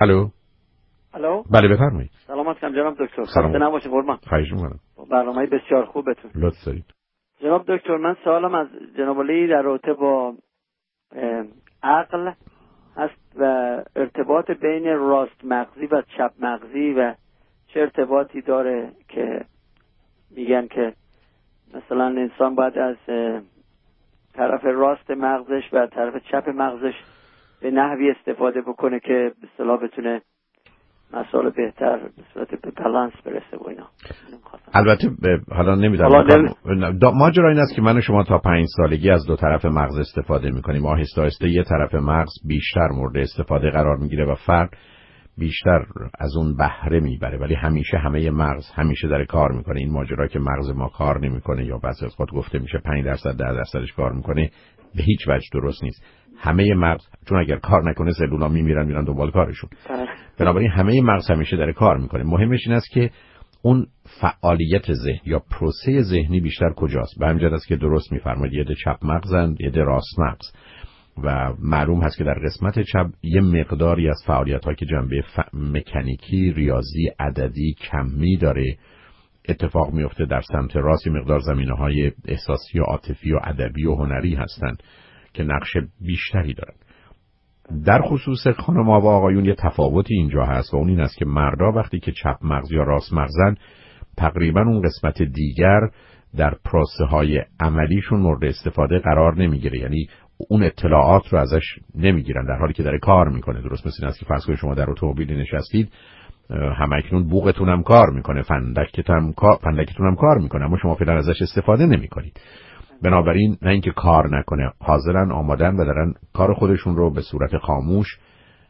الو الو بله بفرمایید. سلامت کنم جناب دکتر. خسته نباشید قربان. خواهش می‌کنم. برنامه بسیار خوبتون. لطف دارید. جناب دکتر من سوالم از جناب علی در رابطه با عقل هست و ارتباط بین راست مغزی و چپ مغزی و چه ارتباطی داره که میگن که مثلا انسان باید از طرف راست مغزش و طرف چپ مغزش به نحوی استفاده بکنه که به اصطلاح بتونه مسائل بهتر به صورت به بالانس برسه و اینا. البته به- حالا نمی‌دونم. ماجرا این است که من و شما تا پنج سالگی از دو طرف مغز استفاده می‌کنیم. آهسته آهسته یه طرف مغز بیشتر مورد استفاده قرار می‌گیره و فرد بیشتر از اون بهره می‌بره. ولی همیشه همه مغز همیشه داره کار می‌کنه. این ماجرا که مغز ما کار نمی‌کنه یا بعضی از خود گفته میشه 5 درصد 10 درصدش کار می‌کنه به هیچ وجه درست نیست. همه مغز چون اگر کار نکنه سلولا میمیرن میرن دنبال کارشون. بله. بنابراین همه مغز همیشه داره کار می‌کنه. مهمش این است که اون فعالیت ذهن یا پروسه ذهنی بیشتر کجاست؟ به همین است که درست میفرمایید. یه چپ مغزن یه ده راست مغز. و معلوم هست که در قسمت چپ یه مقداری از فعالیت ها که جنبه ف... مکانیکی ریاضی عددی کمی داره اتفاق میفته در سمت راست مقدار زمینه های احساسی و عاطفی و ادبی و هنری هستند که نقش بیشتری دارن در خصوص خانم و آقایون یه تفاوتی اینجا هست و اون این است که مردا وقتی که چپ مغز یا راست مغزن تقریبا اون قسمت دیگر در پروسه های عملیشون مورد استفاده قرار نمی‌گیره. یعنی اون اطلاعات رو ازش نمی‌گیرن در حالی که داره کار می‌کنه. درست مثل این است که فرض کنید شما در اتومبیلی نشستید همکنون بوقتون هم کار می‌کنه. فندکتون هم کار فندکتون هم کار می‌کنه اما شما فعلا ازش استفاده نمی‌کنید. بنابراین نه اینکه کار نکنه حاضرن آمادن و دارن کار خودشون رو به صورت خاموش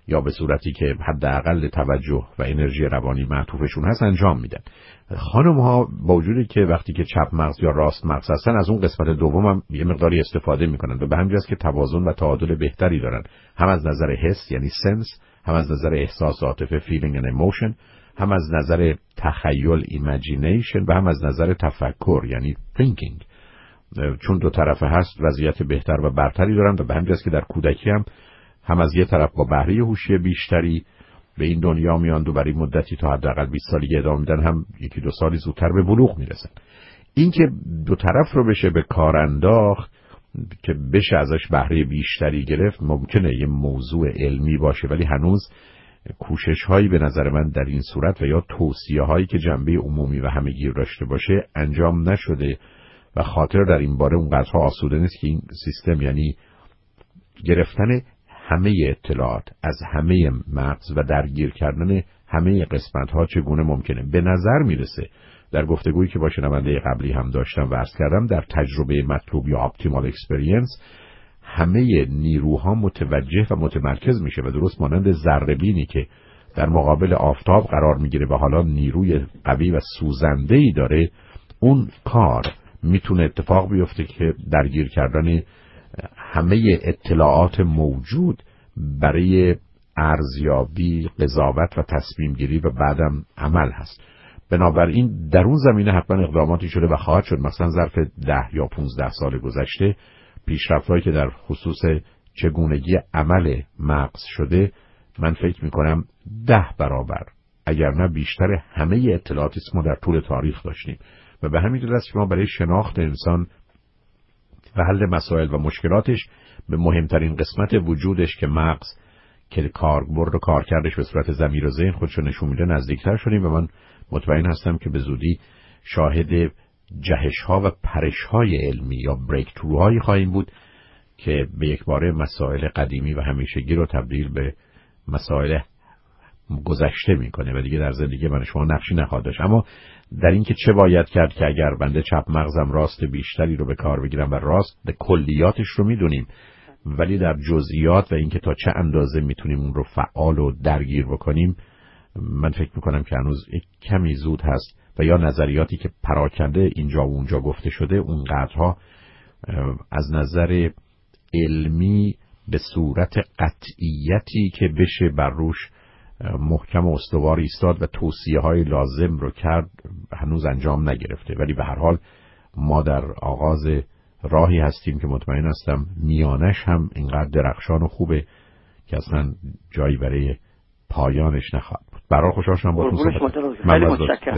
یا به صورتی که حداقل توجه و انرژی روانی معطوفشون هست انجام میدن. خانم ها با وجودی که وقتی که چپ مغز یا راست مغز هستن از اون قسمت دوم هم یه مقداری استفاده می‌کنن و به همین که توازن و تعادل بهتری دارن. هم از نظر حس یعنی سنس هم از نظر احساس عاطفه feeling and emotion هم از نظر تخیل imagination و هم از نظر تفکر یعنی thinking. چون دو طرفه هست وضعیت بهتر و برتری دارن و به همین که در کودکی هم هم از یه طرف با بهره هوشی بیشتری به این دنیا میان و برای مدتی تا حداقل 20 سالگی ادامه میدن هم یکی دو سالی زودتر به بلوغ می‌رسن. اینکه دو طرف رو بشه به کار انداخت که بشه ازش بهره بیشتری گرفت ممکنه یه موضوع علمی باشه ولی هنوز کوشش هایی به نظر من در این صورت و یا توصیه هایی که جنبه عمومی و همهگیر داشته باشه انجام نشده. و خاطر در این باره اونقدرها آسوده نیست که این سیستم یعنی گرفتن همه اطلاعات از همه مغز و درگیر کردن همه قسمت ها چگونه ممکنه. به نظر می‌رسه در گفتگویی که با شنونده قبلی هم داشتم و عرض کردم در تجربه مطلوب یا optimal experience همه نیروها متوجه و متمرکز میشه و درست مانند ذره‌بینی که در مقابل آفتاب قرار می‌گیره و حالا نیروی قوی و سوزنده ای داره اون کار می‌تونه اتفاق بیفته که درگیر کردن همه اطلاعات موجود برای ارزیابی، قضاوت و تصمیم گیری و بعدم عمل هست. بنابراین در اون زمینه حتما اقداماتی شده و خواهد شد. مثلا ظرف ده یا پونزده سال گذشته پیشرفتهایی که در خصوص چگونگی عمل مغز شده من فکر می‌کنم ده برابر اگر نه بیشتر همه اطلاعاتی ما در طول تاریخ داشتیم. و به همین دلیل است که ما برای شناخت انسان و حل مسائل و مشکلاتش به مهمترین قسمت وجودش که مغز که کاربرد و کارکردش به صورت ضمیر و ذهن خودشو نشون میده نزدیکتر شدیم. و من مطمئن هستم که به زودی شاهد جهش ها و پرش های علمی یا بریک هایی خواهیم بود که به یک باره مسائل قدیمی و همیشگی رو تبدیل به مسائل گذشته می‌کنه و دیگه در زندگی من شما نقشی نخواهد داشت. اما در اینکه چه باید کرد که اگر بنده چپ مغزم راست بیشتری رو به کار بگیرم و راست به کلیاتش رو می‌دونیم ولی در جزئیات و اینکه تا چه اندازه می‌تونیم اون رو فعال و درگیر بکنیم من فکر می‌کنم که هنوز کمی زود هست و یا نظریاتی که پراکنده اینجا و اونجا گفته شده اونقدرها از نظر علمی به صورت قطعیتی که بشه بر روش محکم و استوار ایستاد و توصیه های لازم رو کرد هنوز انجام نگرفته. ولی به هر حال ما در آغاز راهی هستیم که مطمئن هستم میانش هم اینقدر درخشان و خوبه که اصلا جایی برای پایانش نخواهد بود. برای خوشحال شدم با من متشکرم.